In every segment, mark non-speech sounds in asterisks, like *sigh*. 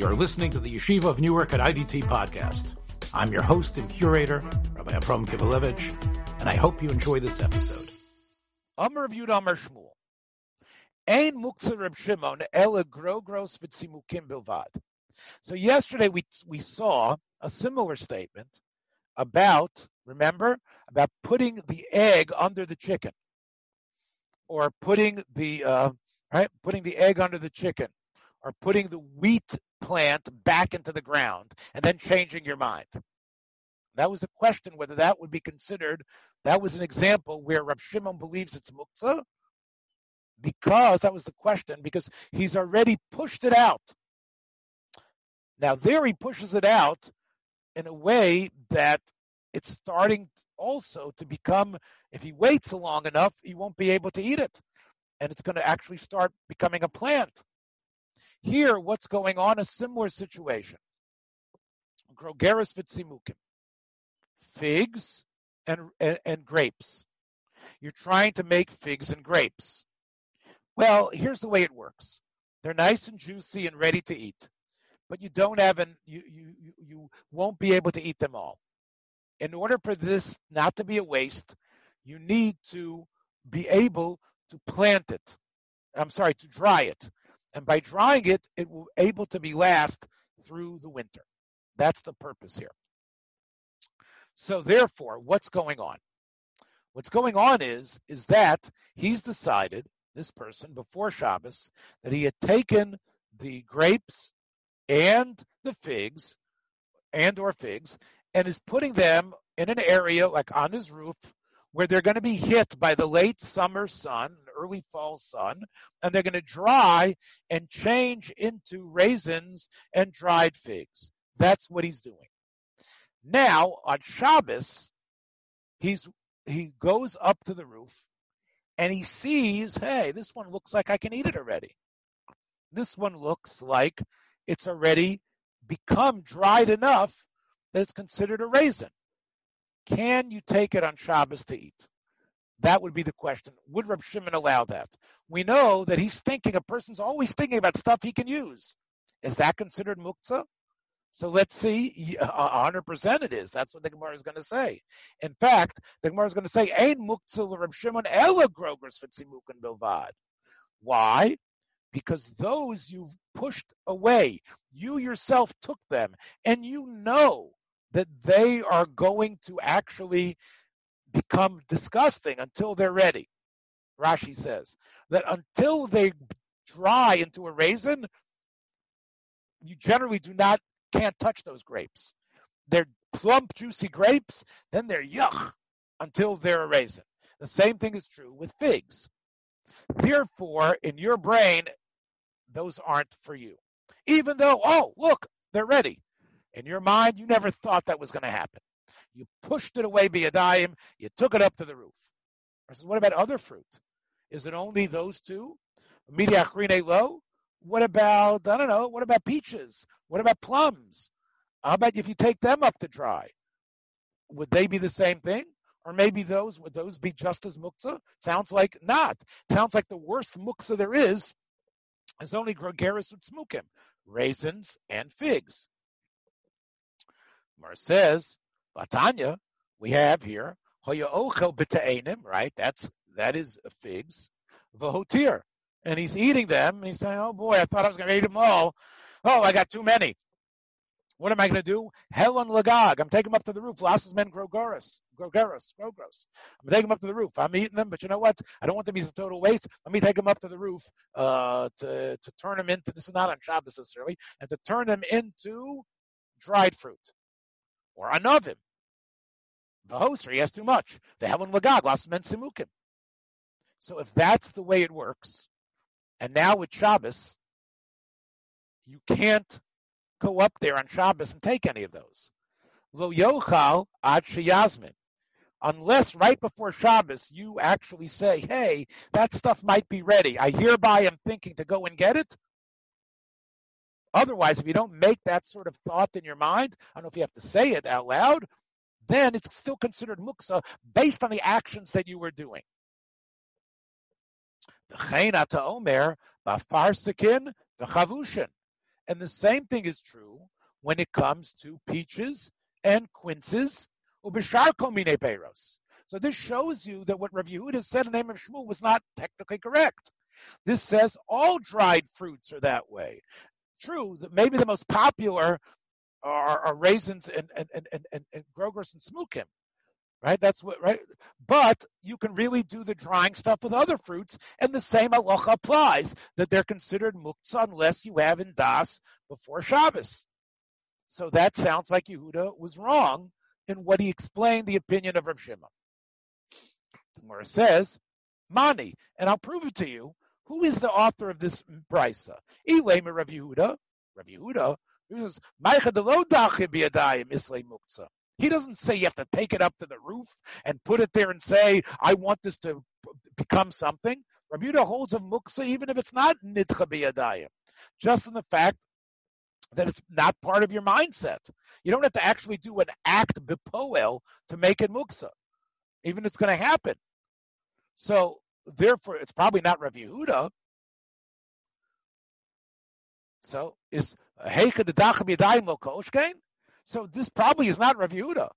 You're listening to the Yeshiva of Newark at IDT podcast. I'm your host and curator, Rabbi Abram Kivelevitz, and I hope you enjoy this episode. Amr of Shmuel. Ein muktzah Reb Shimon ele grogros bilvad. So yesterday we we saw a similar statement about, remember, about putting the egg under the chicken, or putting the uh, right, putting the egg under the chicken, or putting the wheat plant back into the ground, and then changing your mind. That was a question whether that would be considered. That was an example where Rab Shimon believes it's muktzah, because that was the question, because he's already pushed it out. Now there he pushes it out in a way that it's starting also to become, if he waits long enough, he won't be able to eat it. And it's going to actually start becoming a plant. Here, what's going on? A similar situation. Grogeris vitzimukim. Figs and, and, and grapes. You're trying to make figs and grapes. Well, here's the way it works. They're nice and juicy and ready to eat, but you don't have an you you you won't be able to eat them all. In order for this not to be a waste, you need to be able to plant it. I'm sorry, to dry it. And by drying it, it will able to be last through the winter. That's the purpose here. So therefore, what's going on? What's going on is, is that he's decided, this person, before Shabbos, that he had taken the grapes and the figs, and or figs, and is putting them in an area like on his roof where they're going to be hit by the late summer sun, early fall sun, and they're going to dry and change into raisins and dried figs. That's what he's doing. Now on Shabbos, he's he goes up to the roof and he sees, hey, this one looks like I can eat it already. This one looks like it's already become dried enough that it's considered a raisin. Can you take it on Shabbos to eat? That would be the question. Would Reb Shimon allow that? We know that he's thinking, a person's always thinking about stuff he can use. Is that considered muktzah? So let's see, 100% it is. That's what the Gemara is going to say. In fact, the Gemara is going to say, Ein muktzah Reb Shimon ela grogers fitzimukin bilvad. Why? Because those you've pushed away, you yourself took them, and you know that they are going to actually become disgusting until they're ready. Rashi says that until they dry into a raisin, you generally do not can't touch those grapes. They're plump, juicy grapes, then they're yuck until they're a raisin. The same thing is true with figs. Therefore, in your brain, those aren't for you. Even though, oh, look, they're ready. In your mind, you never thought that was going to happen. You pushed it away biyadayim, you took it up to the roof. I Says, what about other fruit? Is it only those two? Midiachrine low? What about, I don't know, what about peaches? What about plums? How about if you take them up to dry? Would they be the same thing? Or maybe those, would those be just as muktzah? Sounds like not. Sounds like the worst muktzah there is is only gregarious gregaris utzmukim, raisins and figs. Mar says, Latanya, we have here, Hoya ochel b'ta'enim, right? That's, that is figs. Vahotir. And he's eating them, and he's saying, oh boy, I thought I was going to eat them all. Oh, I got too many. What am I going to do? Helen Lagag. I'm taking them up to the roof. Lasses men grogoris. Grogoris. Grogros. I'm taking them up to the roof. I'm eating them, but you know what? I don't want them to be a total waste. Let me take them up to the roof uh, to, to turn them into, this is not on Shabbos necessarily, and to turn them into dried fruit or hoster, he has too much. The heaven lagag, last men simukim. So if that's the way it works, and now with Shabbos, you can't go up there on Shabbos and take any of those. Lo yochal ad sheyazmin. Unless right before Shabbos you actually say, hey, that stuff might be ready. I hereby am thinking to go and get it. Otherwise, if you don't make that sort of thought in your mind, I don't know if you have to say it out loud, then it's still considered muksa based on the actions that you were doing. Omer, the chavushin. And the same thing is true when it comes to peaches and quinces. So this shows you that what Rav Yehuda said in the name of Shmuel was not technically correct. This says all dried fruits are that way. True, that maybe the most popular are, are raisins and and and and, and, grogros and smukim, right? That's what right. But you can really do the drying stuff with other fruits, and the same halacha applies that they're considered muktzah unless you have in das before Shabbos. So that sounds like Yehuda was wrong in what he explained the opinion of Rav Shimon. The Gemara says, Mani, and I'll prove it to you. Who is the author of this brisa? Ilay Rav Yehuda. Rav Yehuda. He says, He doesn't say you have to take it up to the roof and put it there and say, I want this to become something. Rabbi Yehuda holds of muksa even if it's not nitcha biyadayim. Just in the fact that it's not part of your mindset. You don't have to actually do an act bipoel to make it muksa. Even if it's going to happen. So therefore, it's probably not Rav Yehuda. So is so this probably is not Rav Yehuda.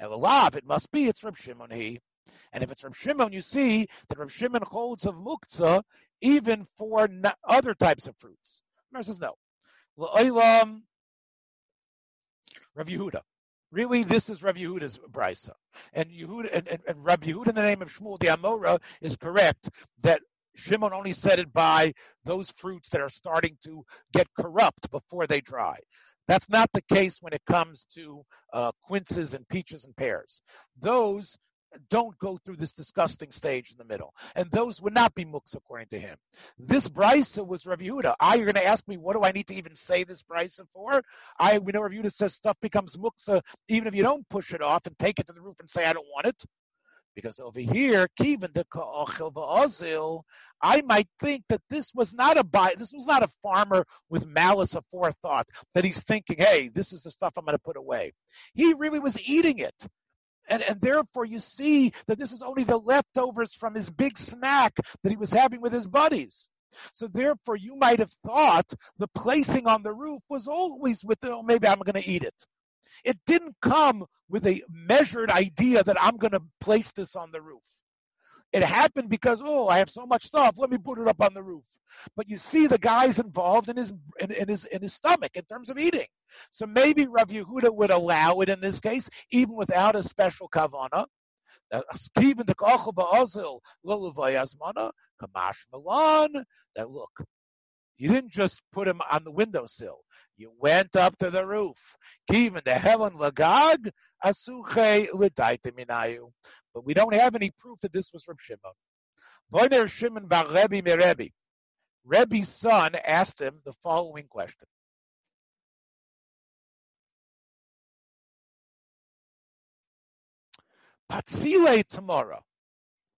Elalav, it must be it's Rav Shimon he. And if it's Rav Shimon, you see that Rav Shimon holds of muktzah even for other types of fruits. Mar says no. Rav Yehuda. Really, this is Rav Yehuda's brisa, and Yehuda and, and, and Rav Yehuda in the name of Shmuel the Amora is correct that Shimon only said it by those fruits that are starting to get corrupt before they dry. That's not the case when it comes to uh, quinces and peaches and pears. Those don't go through this disgusting stage in the middle. And those would not be muks according to him. This brisa was Rav Yehuda. I, you're going to ask me, what do I need to even say this brisa for? I, we know Rav Yehuda says stuff becomes muksa uh, even if you don't push it off and take it to the roof and say, I don't want it. Because over here, Kivin the Ka'achil I might think that this was not a buy, this was not a farmer with malice aforethought, that he's thinking, hey, this is the stuff I'm going to put away. He really was eating it. And, and therefore you see that this is only the leftovers from his big snack that he was having with his buddies. So therefore you might have thought the placing on the roof was always with the, oh, maybe I'm going to eat it. It didn't come with a measured idea that I'm going to place this on the roof. It happened because, oh, I have so much stuff. Let me put it up on the roof. But you see the guy's involved in his, in, in his, in his stomach in terms of eating. So maybe Rav Yehuda would allow it in this case, even without a special kavana. The kamash milan. That look, you didn't just put him on the windowsill. You went up to the roof. Even the heaven lagag asuche. But we don't have any proof that this was from Shimon. Boiner Shimon bar Rebbe Merebi. Rebbe's son asked him the following question. Patzile tomorrow.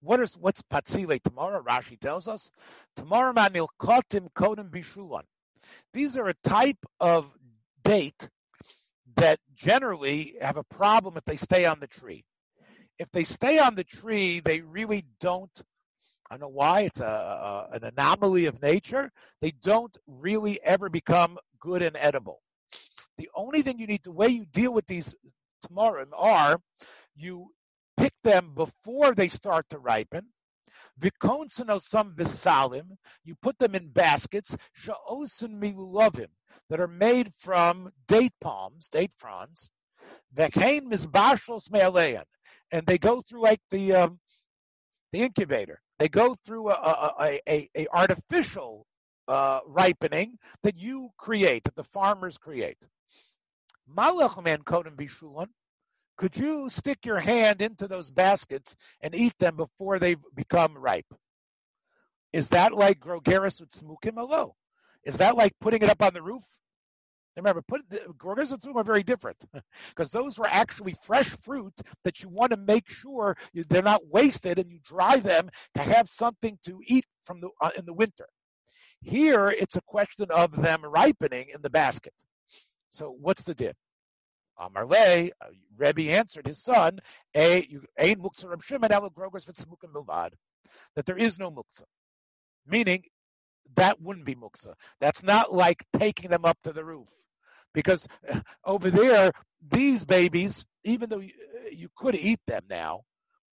What is what's patzile tomorrow? Rashi tells us tomorrow manil kotim kodim bishulan. These are a type of date that generally have a problem if they stay on the tree. If they stay on the tree, they really don't. I don't know why. It's a, a an anomaly of nature. They don't really ever become good and edible. The only thing you need, the way you deal with these tomorrow are you pick them before they start to ripen. some you put them in baskets, sha'osin milulovim, that are made from date palms, date fronds, vekain misbashlos me'aleyan, and they go through like the um, the incubator. They go through a, a, a, a artificial uh, ripening that you create, that the farmers create. Malach man kodim bishulan, could you stick your hand into those baskets and eat them before they become ripe? Is that like grogeris with smukim alo? Is that like putting it up on the roof? Remember, put grogeris with are very different *laughs* because those were actually fresh fruit that you want to make sure they're not wasted and you dry them to have something to eat from the uh, in the winter. Here, it's a question of them ripening in the basket. So, what's the dip? Amarle, uh, Rebbe answered his son, Ein el grogos v'tzmukim bilvad, that there is no muksa. Meaning, that wouldn't be muksa. That's not like taking them up to the roof. Because *sighs* over there, these babies, even though you, you could eat them now,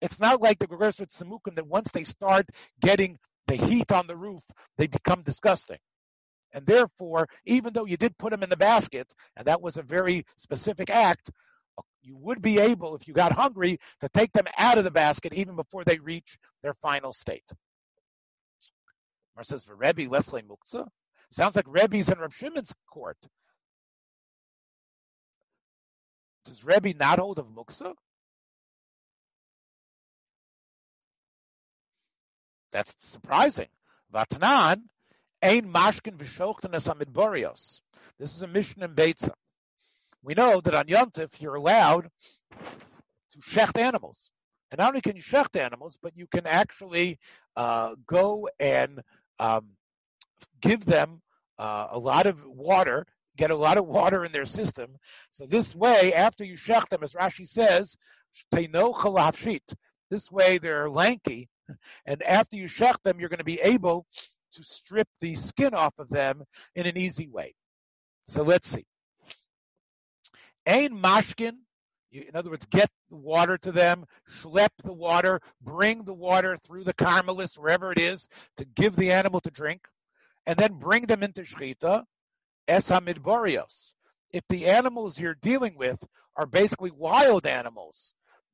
it's not like the Gegers with Samukim that once they start getting the heat on the roof, they become disgusting. And therefore, even though you did put them in the basket, and that was a very specific act, you would be able, if you got hungry, to take them out of the basket even before they reach their final state. Mar says for Rebbe Leslie Muktzah. Sounds like Rebbe's in Rav Shimon's court. Does Rebbe not hold of Muktzah? That's surprising. Vatnan, ein mashkin v'shochten amidborios. This is a mission in Beitza. We know that on Yom you're allowed to shecht animals. And not only can you shecht animals, but you can actually uh, go and um, give them uh, a lot of water, get a lot of water in their system. So this way, after you shecht them, as Rashi says, Tay no khalapshit. this way they're lanky, and after you shecht them, you're going to be able to strip the skin off of them in an easy way. So let's see. Ain mashkin, in other words, get the water to them, schlep the water, bring the water through the carmelis, wherever it is, to give the animal to drink, and then bring them into shchita, es hamidborios. If the animals you're dealing with are basically wild animals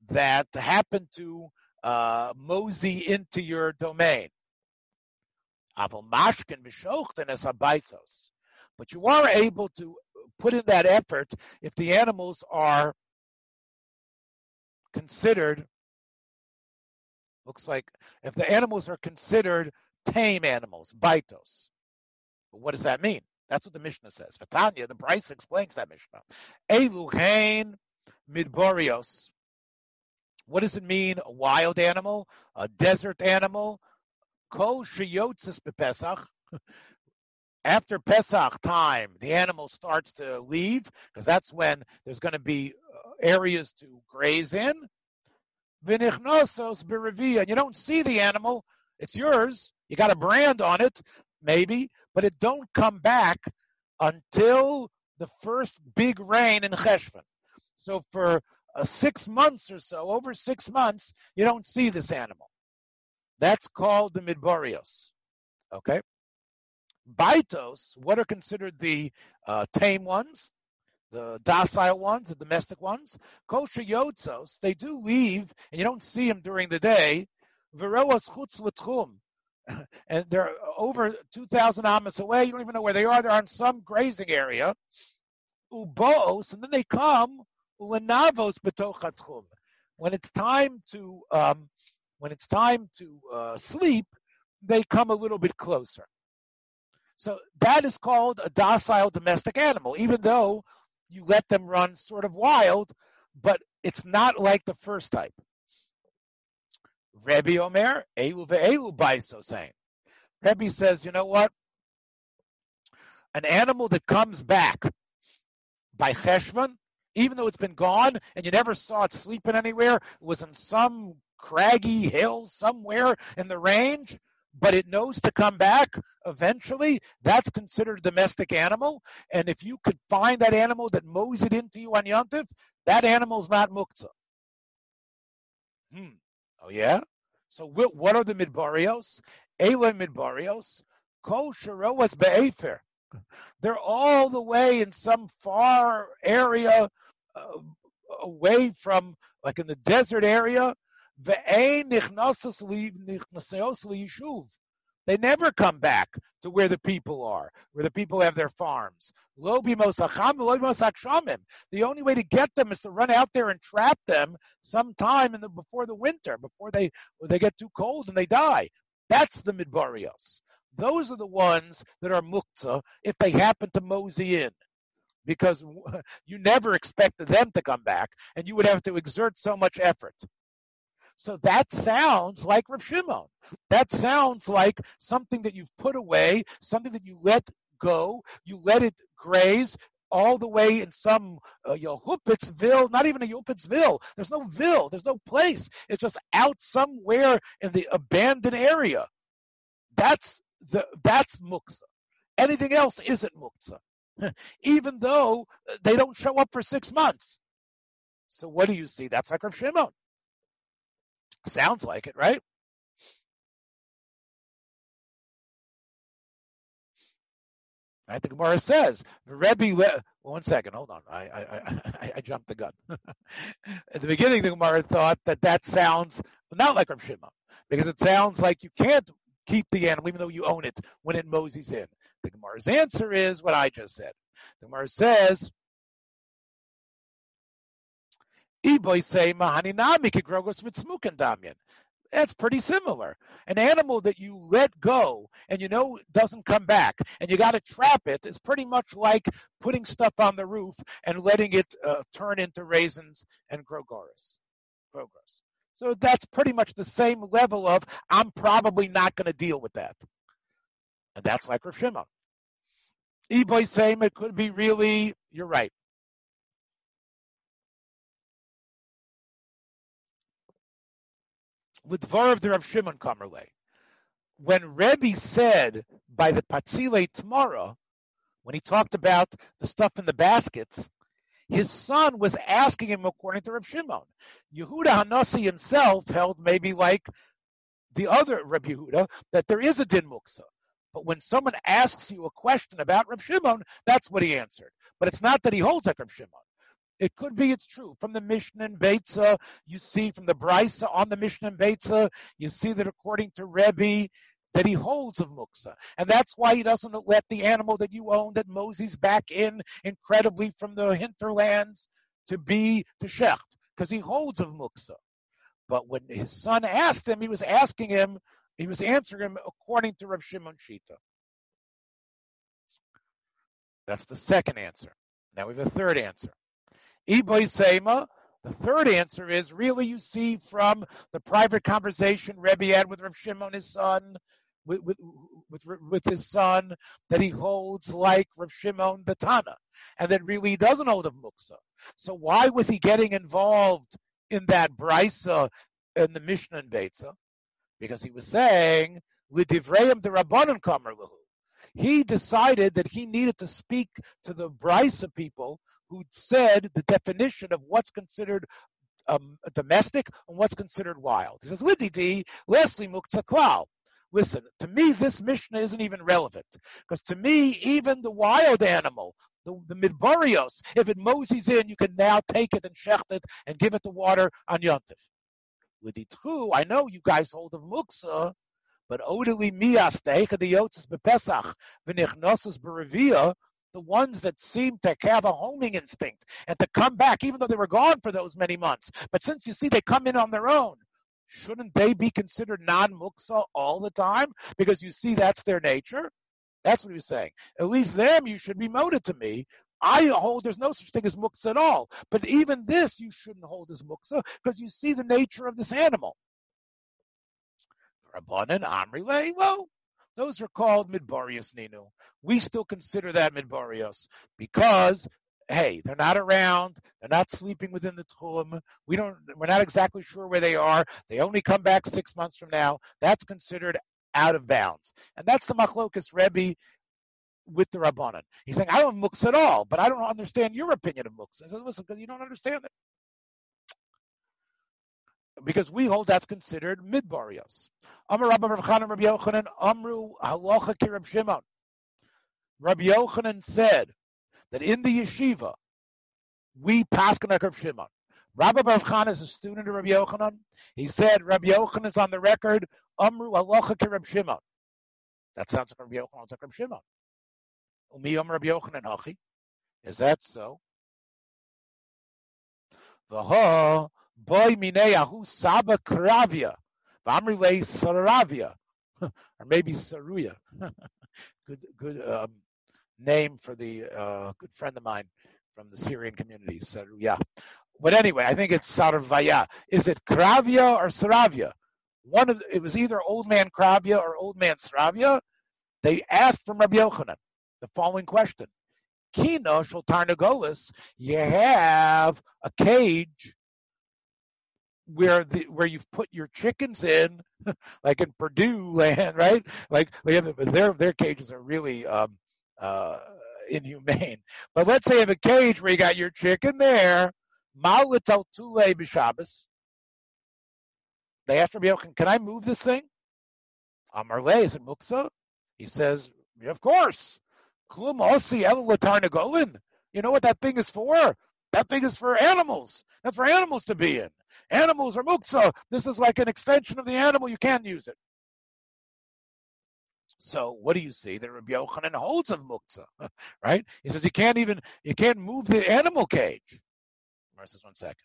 that happen to uh, mosey into your domain. But you are able to put in that effort if the animals are considered, looks like, if the animals are considered tame animals, baitos. But what does that mean? That's what the Mishnah says. Vatanya, the Bryce explains that Mishnah. Eluhain midborios. What does it mean? A wild animal, a desert animal. Kol sheyotzis bepesach. *laughs* After Pesach time, the animal starts to leave because that's when there's going to be areas to graze in. Vinichnosos berevia. And you don't see the animal. It's yours. You got a brand on it, maybe, but it don't come back until the first big rain in Cheshvan. So for uh, six months or so, over six months, you don't see this animal. That's called the midborios. Okay? Baitos, what are considered the uh, tame ones, the docile ones, the domestic ones? Kosher yotzos, they do leave, and you don't see them during the day. Veroas chutz l'tchum, *laughs* and they're over 2,000 amas away. You don't even know where they are. They're on some grazing area. Ubos, and then they come ulenavos betochatchum. When it's time to um, when it's time to uh, sleep, they come a little bit closer. So that is called a docile domestic animal, even though you let them run sort of wild, but it's not like the first type. Rebbe Omer, Elu ve'elu baiso saying. Rebbe says, you know what? An animal that comes back by cheshvan, even though it's been gone and you never saw it sleeping anywhere, it was in some craggy hill somewhere in the range, but it knows to come back eventually, that's considered a domestic animal. And if you could find that animal that mows it into you on Yontif, that animal's not muktzah. Hmm. Oh yeah? So what are the midbarios? Eloi midbarios. Kol sharoas be'efer. They're all the way in some far area uh, away from, like in the desert area, they never come back to where the people are, where the people have their farms. The only way to get them is to run out there and trap them sometime in the before the winter, before they they get too cold and they die. That's the midbarios. Those are the ones that are muktzah if they happen to mosey in because *laughs* you never expected them to come back, and you would have to exert so much effort. So that sounds like Rav Shimon. That sounds like something that you've put away, something that you let go, you let it graze all the way in some uh, Yehupitzville, not even a Yehupitzville. There's no ville, there's no place. It's just out somewhere in the abandoned area. That's the, that's muksa. Anything else isn't muksa, *laughs* even though they don't show up for six months. So what do you see? That's like Rav Shimon. Sounds like it, right? Right? The Gemara says, Rebbe, well, one second, hold on. I, I, I, *laughs* I jumped the gun. *laughs* At the beginning, the Gemara thought that that sounds not like Rav Shimon, because it sounds like you can't keep the animal even though you own it when it moseys in. The Gemara's answer is what I just said. The Gemara says, say that's pretty similar. An animal that you let go and you know doesn't come back and you got to trap it is pretty much like putting stuff on the roof and letting it uh, turn into raisins and grow gross. So that's pretty much the same level of I'm probably not going to deal with that. And that's like Rav Shimon. Eboy saying it could be really, you're right. With of the Rav Shimon Kamerle. When Rebbe said by the Patzile tomorrow, when he talked about the stuff in the baskets, his son was asking him according to Rav Shimon. Yehuda Hanasi himself held maybe like the other Rabbi Yehuda that there is a din muksa. But when someone asks you a question about Rav Shimon, that's what he answered. But it's not that he holds like Rav Shimon. It could be it's true. From the Mishnah and Beitza, you see from the Brisa on the Mishnah and Beitza, you see that according to Rebbe, that he holds of muksa. And that's why he doesn't let the animal that you own that Moses back in incredibly from the hinterlands to be to shecht, because he holds of muksa. But when his son asked him, he was asking him, he was answering him according to Rav Shimon Shita. That's the second answer. Now we have a third answer. The third answer is really you see from the private conversation Rebbe had with Rav Shimon, his son, with, with, with, with his son, that he holds like Rav Shimon Batana, and that really he doesn't hold of Muksa. So why was he getting involved in that brisa in the Mishnah and Beitza? Because he was saying, "L'divrayim the Rabbanon He decided that he needed to speak to the brisa people who said the definition of what's considered um, domestic and what's considered wild. He says, Lididi, Leslie Mukta Listen, to me, this Mishnah isn't even relevant. Because to me, even the wild animal, the, the midbarios, if it moseys in, you can now take it and shecht it and give it the water on Yontif. Liditchu, I know you guys hold of Muksa, but Odili Mias, the Yotzes Bepesach, V'nichnosas Berevia, the ones that seem to have a homing instinct and to come back, even though they were gone for those many months. But since you see they come in on their own, shouldn't they be considered non-muksa all the time? Because you see that's their nature. That's what he was saying. At least them you should be moted to me. I hold there's no such thing as muksa at all. But even this you shouldn't hold as muksa because you see the nature of this animal. Rabbanan Amri well, those are called midbarius ninu. We still consider that midbarius because hey, they're not around. They're not sleeping within the tulum. We don't. We're not exactly sure where they are. They only come back six months from now. That's considered out of bounds, and that's the machlokas Rebbe with the rabbanon. He's saying I don't muksa at all, but I don't understand your opinion of muksa. I said, listen, because you don't understand it because we hold that's considered midbarios. Amar Rabbi Rav Chanan Rabbi Yochanan Amru Halacha Ki Rab Shimon. Rabbi Yochanan said that in the yeshiva we paskin like Shimon. Rabbi Rav Chanan is a student of Rabbi Yochanan. He said Rabbi Yochanan is on the record Amru Halacha Ki Rab Shimon. That sounds like Rabbi Yochanan. It's like Shimon. Umi Amar Rabbi Yochanan Hachi. Is that so? V'ha boy mineyahu saba kravia, v'amrile saravia, *laughs* or maybe saruya. *laughs* good, good um, name for the uh, good friend of mine from the Syrian community, saruya. But anyway, I think it's saravaya. Is it kravia or saravia? One of the, it was either old man kravia or old man saravia. They asked from Rabbi Yochanan the following question. Kina shel tarnagolis, you have a cage where the where you've put your chickens in, *laughs* like in Perdue *laughs* land, right? Like their their cages are really um, uh, inhumane. But let's say you have a cage where you got your chicken there, Ma'ulatel Tule b'Shabbos. They asked Rabbi Yochanan, "Can I move this thing?" Amar Le, is it muksa? He says, yeah, "Of course." Klum You know what that thing is for? That thing is for animals. That's for animals to be in. Animals are muksa. This is like an extension of the animal. You can't use it. So what do you see? That Rabbi Yochanan holds of muksa, *laughs* right? He says you can't even you can't move the animal cage. Gemara says one second.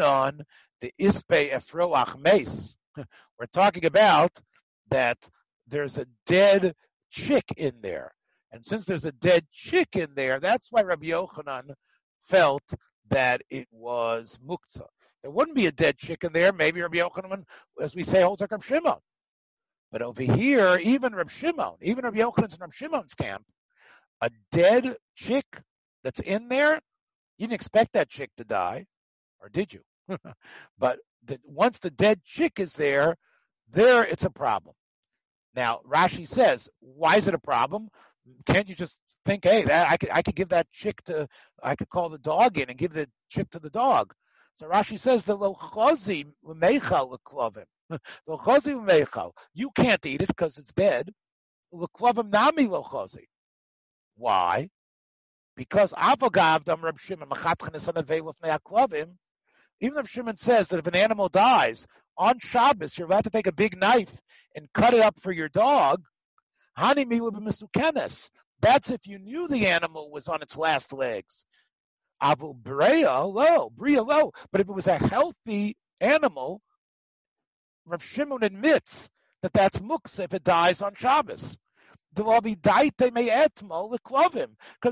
on the ispe efroach. *laughs* We're talking about that there's a dead chick in there. And since there's a dead chick in there, that's why Rabbi Yochanan felt that it was muktzah. There wouldn't be a dead chicken there. Maybe Rabbi Yochanan, as we say, holds like Rabbi Shimon. But over here, even Rabbi Shimon, even Rabbi Yochanan's in Rabbi Shimon's camp, a dead chick that's in there, you didn't expect that chick to die, or did you? *laughs* but the, once the dead chick is there, there it's a problem. Now Rashi says, why is it a problem? Can't you just think, hey, that I could I could give that chick to I could call the dog in and give the chick to the dog. So Rashi says the lochazi meichal leklovim. *laughs* Lochazi meichal. You can't eat it because it's dead. Leklovim nami lochazi. Why? Because Avagav Dam Reb Shimon Machatchanis on Klovim. Even if Shimon says that if an animal dies on Shabbos, you're allowed to take a big knife and cut it up for your dog. Hani misukenes. That's if you knew the animal was on its last legs. Abu brea lo, bria lo. But if it was a healthy animal, Rav Shimon admits that that's muksa if it dies on Shabbos. Because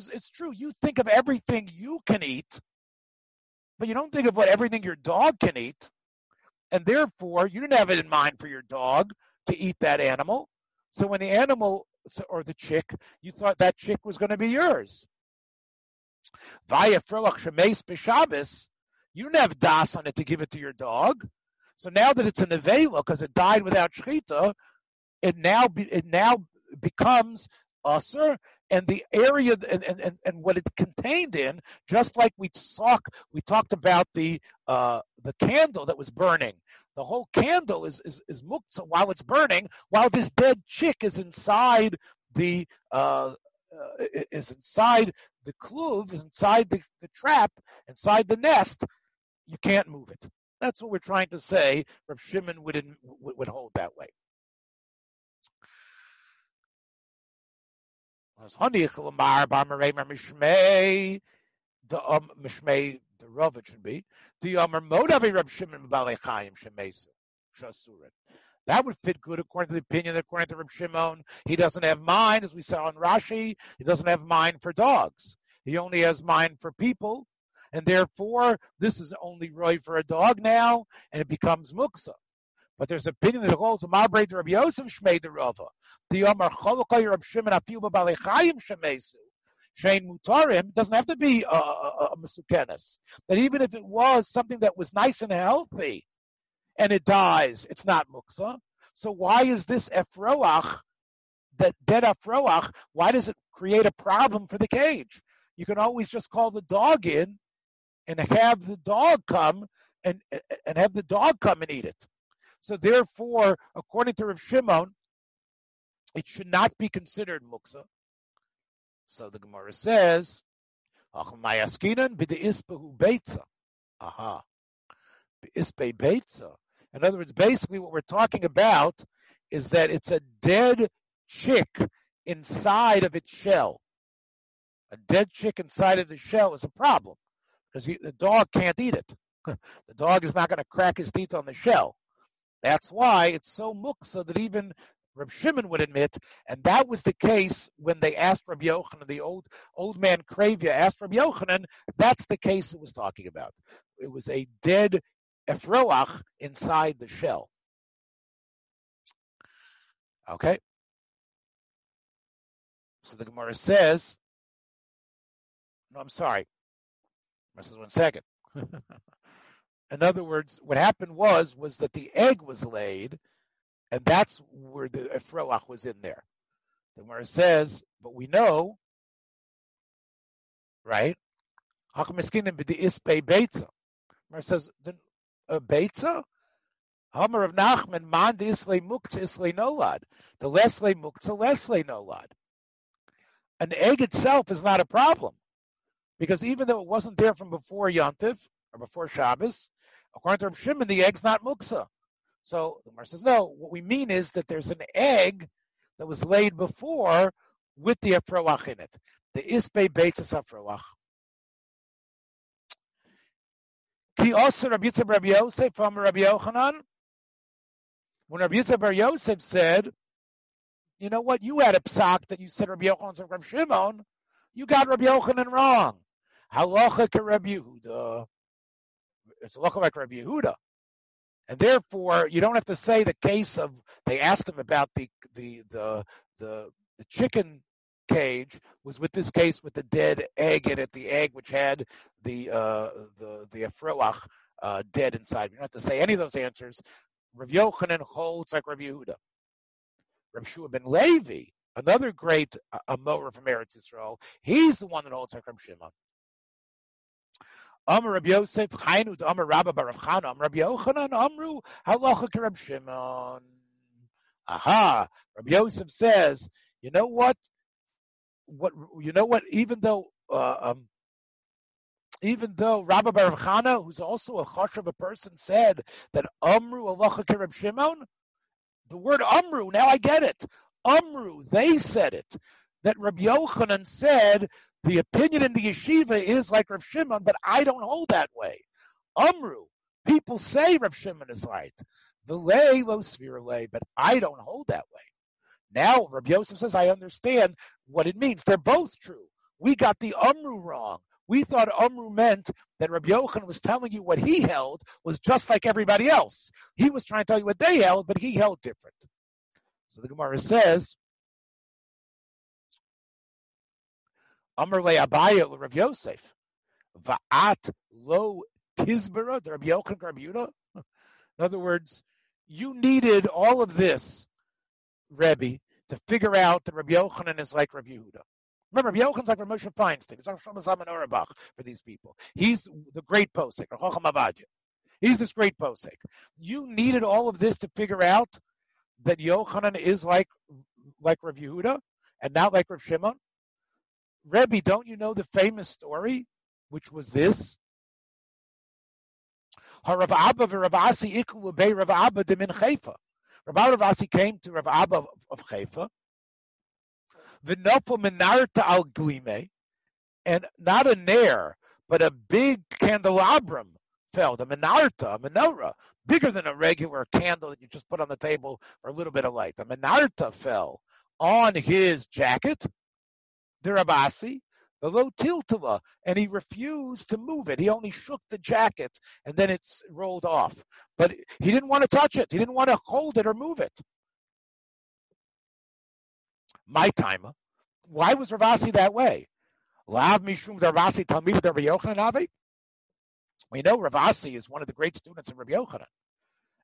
it's true, you think of everything you can eat, but you don't think of what everything your dog can eat. And therefore, you didn't have it in mind for your dog to eat that animal. So when the animal or the chick, you thought that chick was going to be yours. Vaya froach shemes b'Shabbos, you didn't have das on it to give it to your dog. So now that it's an nevela because it died without shechita, it now be, it now becomes usher, and the area and, and, and what it contained in, just like we talk, we talked about the uh, the candle that was burning. The whole candle is is, is muktzah while it's burning, while this dead chick is inside the uh, uh, is inside the kluv, is inside the, the trap, inside the nest. You can't move it. That's what we're trying to say. Rav Shimon would would hold that way. The um, mishmei the it should be Um, Shasurin. That would fit good according to the opinion according to Rab Shimon. He doesn't have mind, as we saw in Rashi. He doesn't have mind for dogs. He only has mind for people, and therefore this is only roy for a dog now, and it becomes muksa. But there's an opinion that holds Ma'abrei to Rabbi Yosef Shmei the Rava. The Rab Shimon Balechayim Shemesu. Shein Mutarim doesn't have to be a, a, a. That even if it was something that was nice and healthy and it dies, it's not Muksa. So why is this Efroach, that dead Efroach, why does it create a problem for the cage? You can always just call the dog in and have the dog come and, and have the dog come and eat it. So therefore, according to Rav Shimon, it should not be considered muksa. So the Gemara says. Aha. In other words, basically what we're talking about is that it's a dead chick inside of its shell. A dead chick inside of the shell is a problem because the dog can't eat it. *laughs* the dog is not going to crack his teeth on the shell. That's why it's so muksa that even Reb Shimon would admit, and that was the case when they asked Rabbi Yochanan, the old old man Kravia asked Rabbi Yochanan, that's the case it was talking about. It was a dead Efroach inside the shell. Okay. So the Gemara says, no, I'm sorry. Gemara says one second. *laughs* In other words, what happened was was that the egg was laid, and that's where the Efroach was in there. The Gemara says, but we know, right? Hachmiskinim b'di'isbei beitza. Gemara says, the uh, beitza? Hamar of Nachman, man isle muktzah isle nolad. The lesle muktzah, lesle nolad. An egg itself is not a problem. Because even though it wasn't there from before Yontif, or before Shabbos, according to Reb Shimon, the egg's not muktzah. So the Gemara says, no, what we mean is that there's an egg that was laid before with the Afroach in it. The Isbe Beitzes Afroach. Ki also Rabbi Yitzhak Rabbi Yosef from Rabbi Yochanan. When Rabbi Yitzhak Rabbi Yosef said, you know what, you had a psak that you said Rabbi Yochanan from Rabbi Shimon, you got Rabbi Yochanan wrong. Halacha ka Rabbi Yehuda. It's a like Rabbi Yehuda. And therefore, you don't have to say the case of they asked him about the the the the, the chicken cage was with this case with the dead egg in it, the egg which had the uh, the the afroach uh, dead inside. You don't have to say any of those answers. Rav Yochanan holds like Rav Yehuda. Rav Shua ben Levi, another great uh, Amora from Eretz Yisrael, he's the one that holds like Rav Shimon. Amar Rabbi Yosef, Chainu to Amar Rabba Bar Chana, Amar Rabbi Yochanan, Amru, Halacha Rab Shimon. Aha, Rabbi Yosef says, you know what? What you know what? Even though uh, um, even though Rabbi Bar Chana, who's also a chosh of a person, said that Amru Halacha Rab Shimon, the word Amru, now I get it. Amru, they said it. That Rabbi Yochanan said the opinion in the yeshiva is like Rav Shimon, but I don't hold that way. Amru, people say Rav Shimon is right. Lay lo lay, but I don't hold that way. Now Rabbi Yosef says, I understand what it means. They're both true. We got the Amru wrong. We thought Amru meant that Rabbi Yochanan was telling you what he held was just like everybody else. He was trying to tell you what they held, but he held different. So the Gemara says, Amr le Abaya Yosef. Va'at lo tizbera, Rabbi Rabbi. In other words, you needed all of this, Rebbe, to figure out that Rabbi Yochanan is like Rabbi Yehuda. Remember, Rabbi Yochanan's like Rav Moshe Feinstein. It's like Shlomo Zalman Auerbach for these people. He's the great posek, Chacham Avadya. He's this great posek. You needed all of this to figure out that Yochanan is like like Rav Yehuda and not like Rav Shimon. Rebbe, don't you know the famous story, which was this? Rav Abba Rav Asi iklu be Rav Abba de min Chayfa. Rav Abba Rav Asi came to Rav Abba of Chayfa. V'nofel menarta al glime, and not a nair, but a big candelabrum fell. The menarta, a menorah, bigger than a regular candle that you just put on the table for a little bit of light. The menarta fell on his jacket the Rabasi, the low tiltula, and he refused to move it. He only shook the jacket and then it's rolled off. But he didn't want to touch it. He didn't want to hold it or move it. My time. Why was Ravasi that way? Lav mishum Ravasi Rabbi We know Ravasi is one of the great students of Rabbi Yochanan.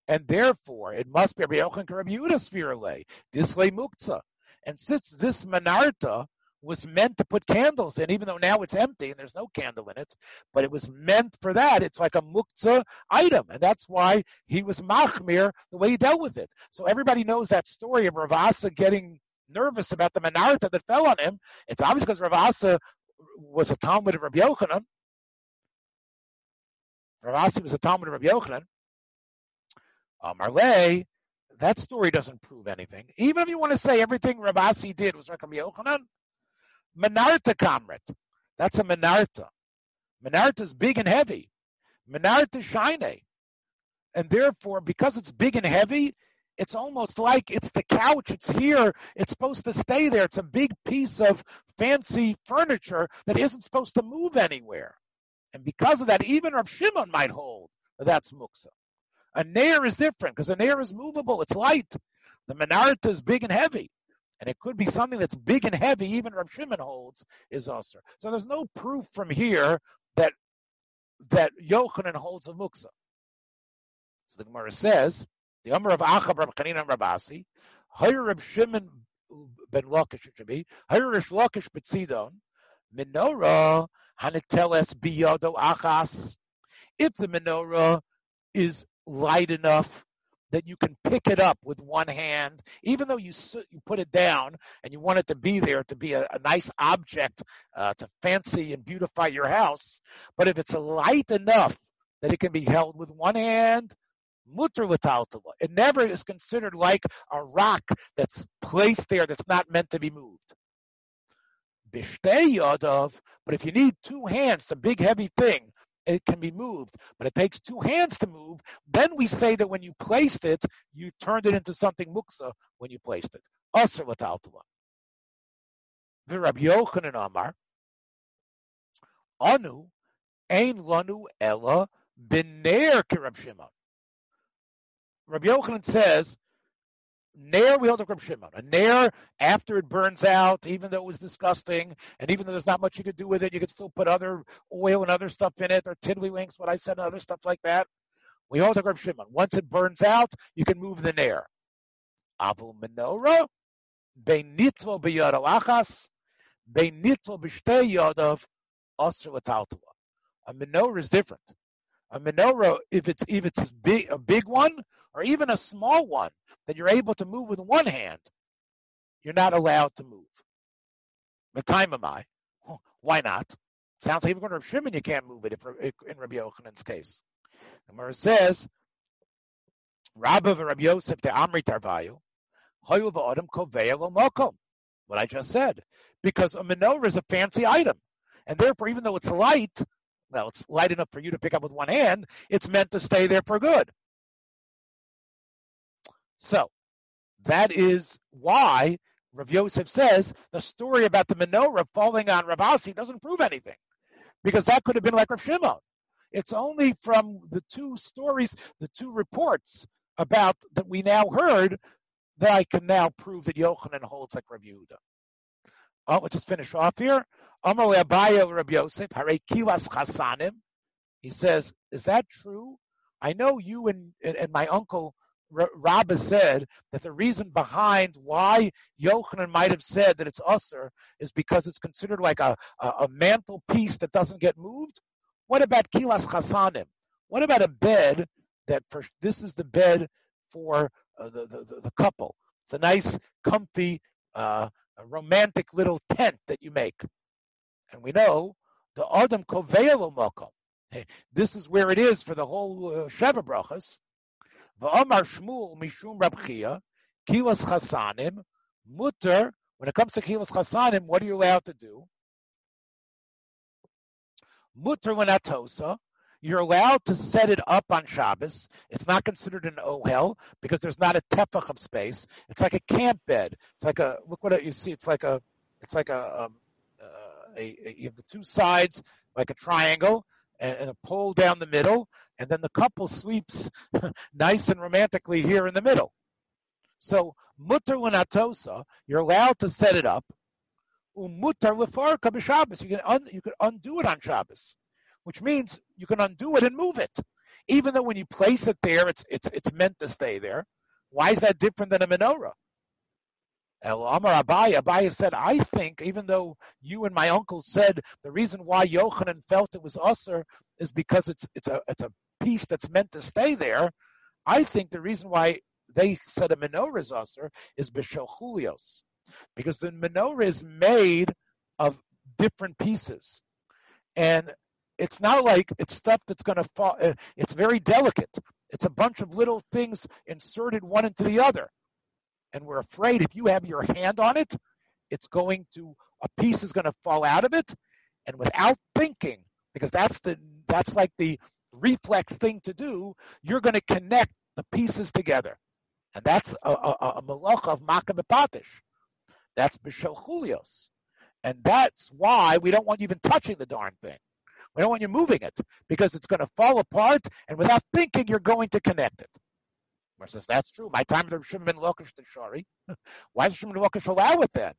And therefore, it must be Rabbi Yochanan Rabbi Yehuda Svirale, Disley Muktzah. And since this Manarta was meant to put candles in, even though now it's empty and there's no candle in it, but it was meant for that. It's like a muktzah item, and that's why he was machmir the way he dealt with it. So everybody knows that story of Ravasa getting nervous about the menarta that fell on him. It's obvious because Ravasa was a Talmud of Rabbi Yochanan. Ravasi was a Talmud of Rabbi Yochanan. Uh, Marley, that story doesn't prove anything. Even if you want to say everything Ravasi did was Rabbi Yochanan, Menarta kamret. That's a Menarta. Menarta is big and heavy. Menarta shine. And therefore, because it's big and heavy, it's almost like it's the couch. It's here. It's supposed to stay there. It's a big piece of fancy furniture that isn't supposed to move anywhere. And because of that, even Rav Shimon might hold that's muksa. A nair is different because a nair is movable. It's light. The menarta is big and heavy and it could be something that's big and heavy, even Rav Shimon holds is usher. So there's no proof from here that that Yochanan holds a muksa. So the Gemara says, the Amr of Achab Rab Chanina Rabasi, Hayr Rab Shimon ben Lakish, it should be, Hayr Rish Lakish Betzidon, Menorah Haniteles Biyodo Achas. If the menorah is light enough that you can pick it up with one hand, even though you you put it down and you want it to be there to be a, a nice object uh, to fancy and beautify your house. But if it's light enough that it can be held with one hand, mutter l'taltala. It never is considered like a rock that's placed there that's not meant to be moved. Bishtei yodov, but if you need two hands, a big heavy thing, it can be moved, but it takes two hands to move. Then we say that when you placed it, you turned it into something muksa when you placed it. Aser l'taltala. The Rabbi Yochanan Amar, Anu, ein lanu ella b'ner kirab Shimon. Rabbi Yochanan says, Nair we hold like Reb Shimon. A nair after it burns out, even though it was disgusting, and even though there's not much you could do with it, you could still put other oil and other stuff in it, or tiddlywinks, what I said, and other stuff like that. We hold like Reb Shimon. Once it burns out, you can move the nair. Avu menorah, beinitlo b'yadav achas, beinitlo b'shtei asr l'taltava. A menorah is different. A menorah, if it's if it's big, a big one, or even a small one, that you're able to move with one hand, you're not allowed to move. What time am I? Why not? Sounds like even going to Shimon, you can't move it if, in Rabbi Yochanan's case. The Gemara says, Rabbi Rabbi Yosef de Amri Tarvayu, what I just said, because a menorah is a fancy item, and therefore, even though it's light, well, it's light enough for you to pick up with one hand, it's meant to stay there for good. So that is why Rav Yosef says the story about the menorah falling on Rav Asi doesn't prove anything, because that could have been like Rav Shimon. It's only from the two stories, the two reports about that we now heard that I can now prove that Yochanan holds like Rav Yehuda. Oh, let's just finish off here. Amar Rav Yosef, Hare Kilas Chasanim. He says, is that true? I know you and, and my uncle Rabbah said that the reason behind why Yochanan might have said that it's usser is because it's considered like a, a, a mantle piece that doesn't get moved. What about kilas chasanim? What about a bed that for, this is the bed for uh, the, the, the, couple? It's a nice, comfy, uh, romantic little tent that you make. And we know the Adam Koveelo Mokom. This is where it is for the whole uh, Sheva Brachas V'omar Shmuel mishum Rabchia, kilas chasanim, mutter, when it comes to kilas chasanim, what are you allowed to do? Mutter lenatosa, you're allowed to set it up on Shabbos. It's not considered an ohel because there's not a tefach of space. It's like a camp bed. It's like a look what you see. It's like a it's like a, um, uh, a, a you have the two sides like a triangle, and, and a pole down the middle, and then the couple sleeps *laughs* nice and romantically here in the middle. So mutter l'natosa, you're allowed to set it up. Um Umutter lefarka b'Shabbos, you can un, you can undo it on Shabbos, which means you can undo it and move it, even though when you place it there, it's it's it's meant to stay there. Why is that different than a menorah? El Amar Abaya, Abaya said, I think, even though you and my uncle said the reason why Yochanan felt it was usher is because it's it's a it's a piece that's meant to stay there. I think the reason why they said a menorah is usher is b'shel because the menorah is made of different pieces, and it's not like it's stuff that's going to fall. Uh, it's very delicate. It's a bunch of little things inserted one into the other and we're afraid if you have your hand on it, it's going to a piece is going to fall out of it, and without thinking, because that's the that's like the reflex thing to do, you're going to connect the pieces together, and that's a, a, a malach of makabepatish. That's b'shel chulios, and that's why we don't want you even touching the darn thing. We don't want you moving it because it's going to fall apart, and without thinking, you're going to connect it. Gemara says, that's true. My time of Shimon ben Lakish the Shari. *laughs* Why does Shimon ben Lakish allow it then?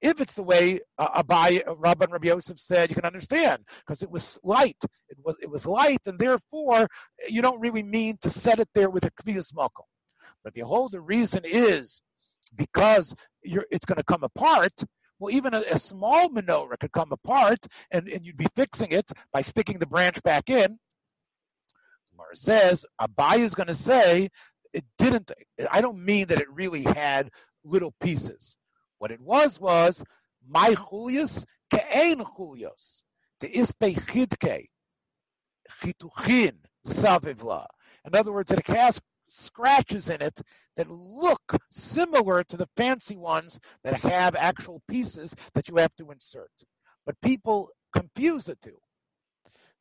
If it's the way uh, Abai, Rabban Rabbi Yosef said, you can understand because it was light. It was it was light, and therefore you don't really mean to set it there with a kviyas makom. But you the reason is because it's going to come apart, well, even a, a, small menorah could come apart, and, and you'd be fixing it by sticking the branch back in. Mara says Abai is going to say it didn't. I don't mean that it really had little pieces. What it was was my chulius ke'ein chulios. The ispe chidke chituchin savivla. In other words, it has scratches in it that look similar to the fancy ones that have actual pieces that you have to insert. But people confuse the two.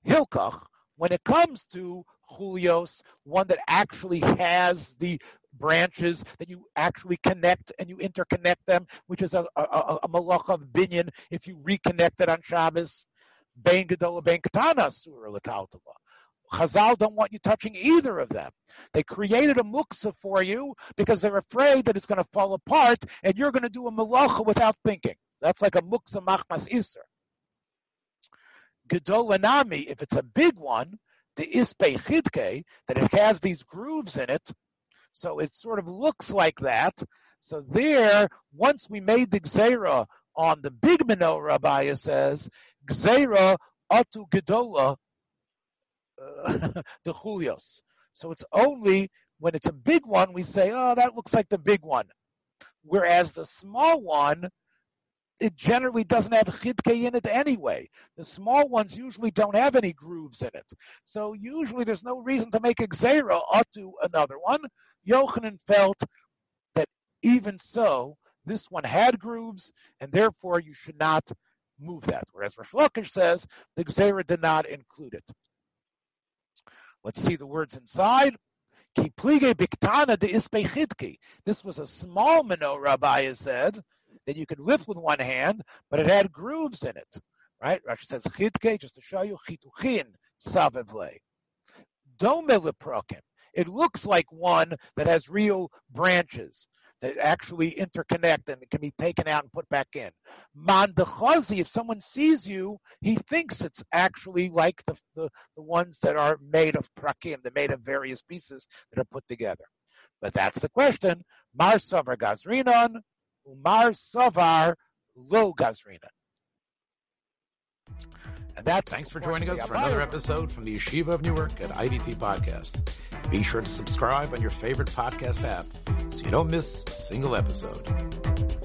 Hilkach, when it comes to chulios, one that actually has the branches that you actually connect and you interconnect them, which is a, a, a malach of binyan if you reconnect it on Shabbos. Bein Gedola Bein Katana Surah. Chazal don't want you touching either of them. They created a muksa for you because they're afraid that it's going to fall apart and you're going to do a malacha without thinking. That's like a muksa machmas iser. Gedolanami, if it's a big one, the ispe chidke, that it has these grooves in it, so it sort of looks like that. So there, once we made the gzera on the big menorah, Abaya says, gzera atu gedola uh, *laughs* the chulios. So it's only when it's a big one we say, oh, that looks like the big one. Whereas the small one, it generally doesn't have chidke in it anyway. The small ones usually don't have any grooves in it. So usually there's no reason to make a xera to another one. Yochanan felt that even so, this one had grooves, and therefore you should not move that. Whereas Rosh Lakish says the xera did not include it. Let's see the words inside. This was a small menorah, Rabbi said, that you could lift with one hand, but it had grooves in it. Right? Rashi says chidke, just to show you, chituchin savevle. Dome. It looks like one that has real branches that actually interconnect and can be taken out and put back in. Mandachazi, if someone sees you, he thinks it's actually like the, the, the ones that are made of prakim, they're made of various pieces that are put together. But that's the question. Mar Savar Gazrinon, Umar Savar Lo Gazrinon. And that thanks for joining us for another episode from the Yeshiva of Newark at IDT Podcast. Be sure to subscribe on your favorite podcast app so you don't miss a single episode.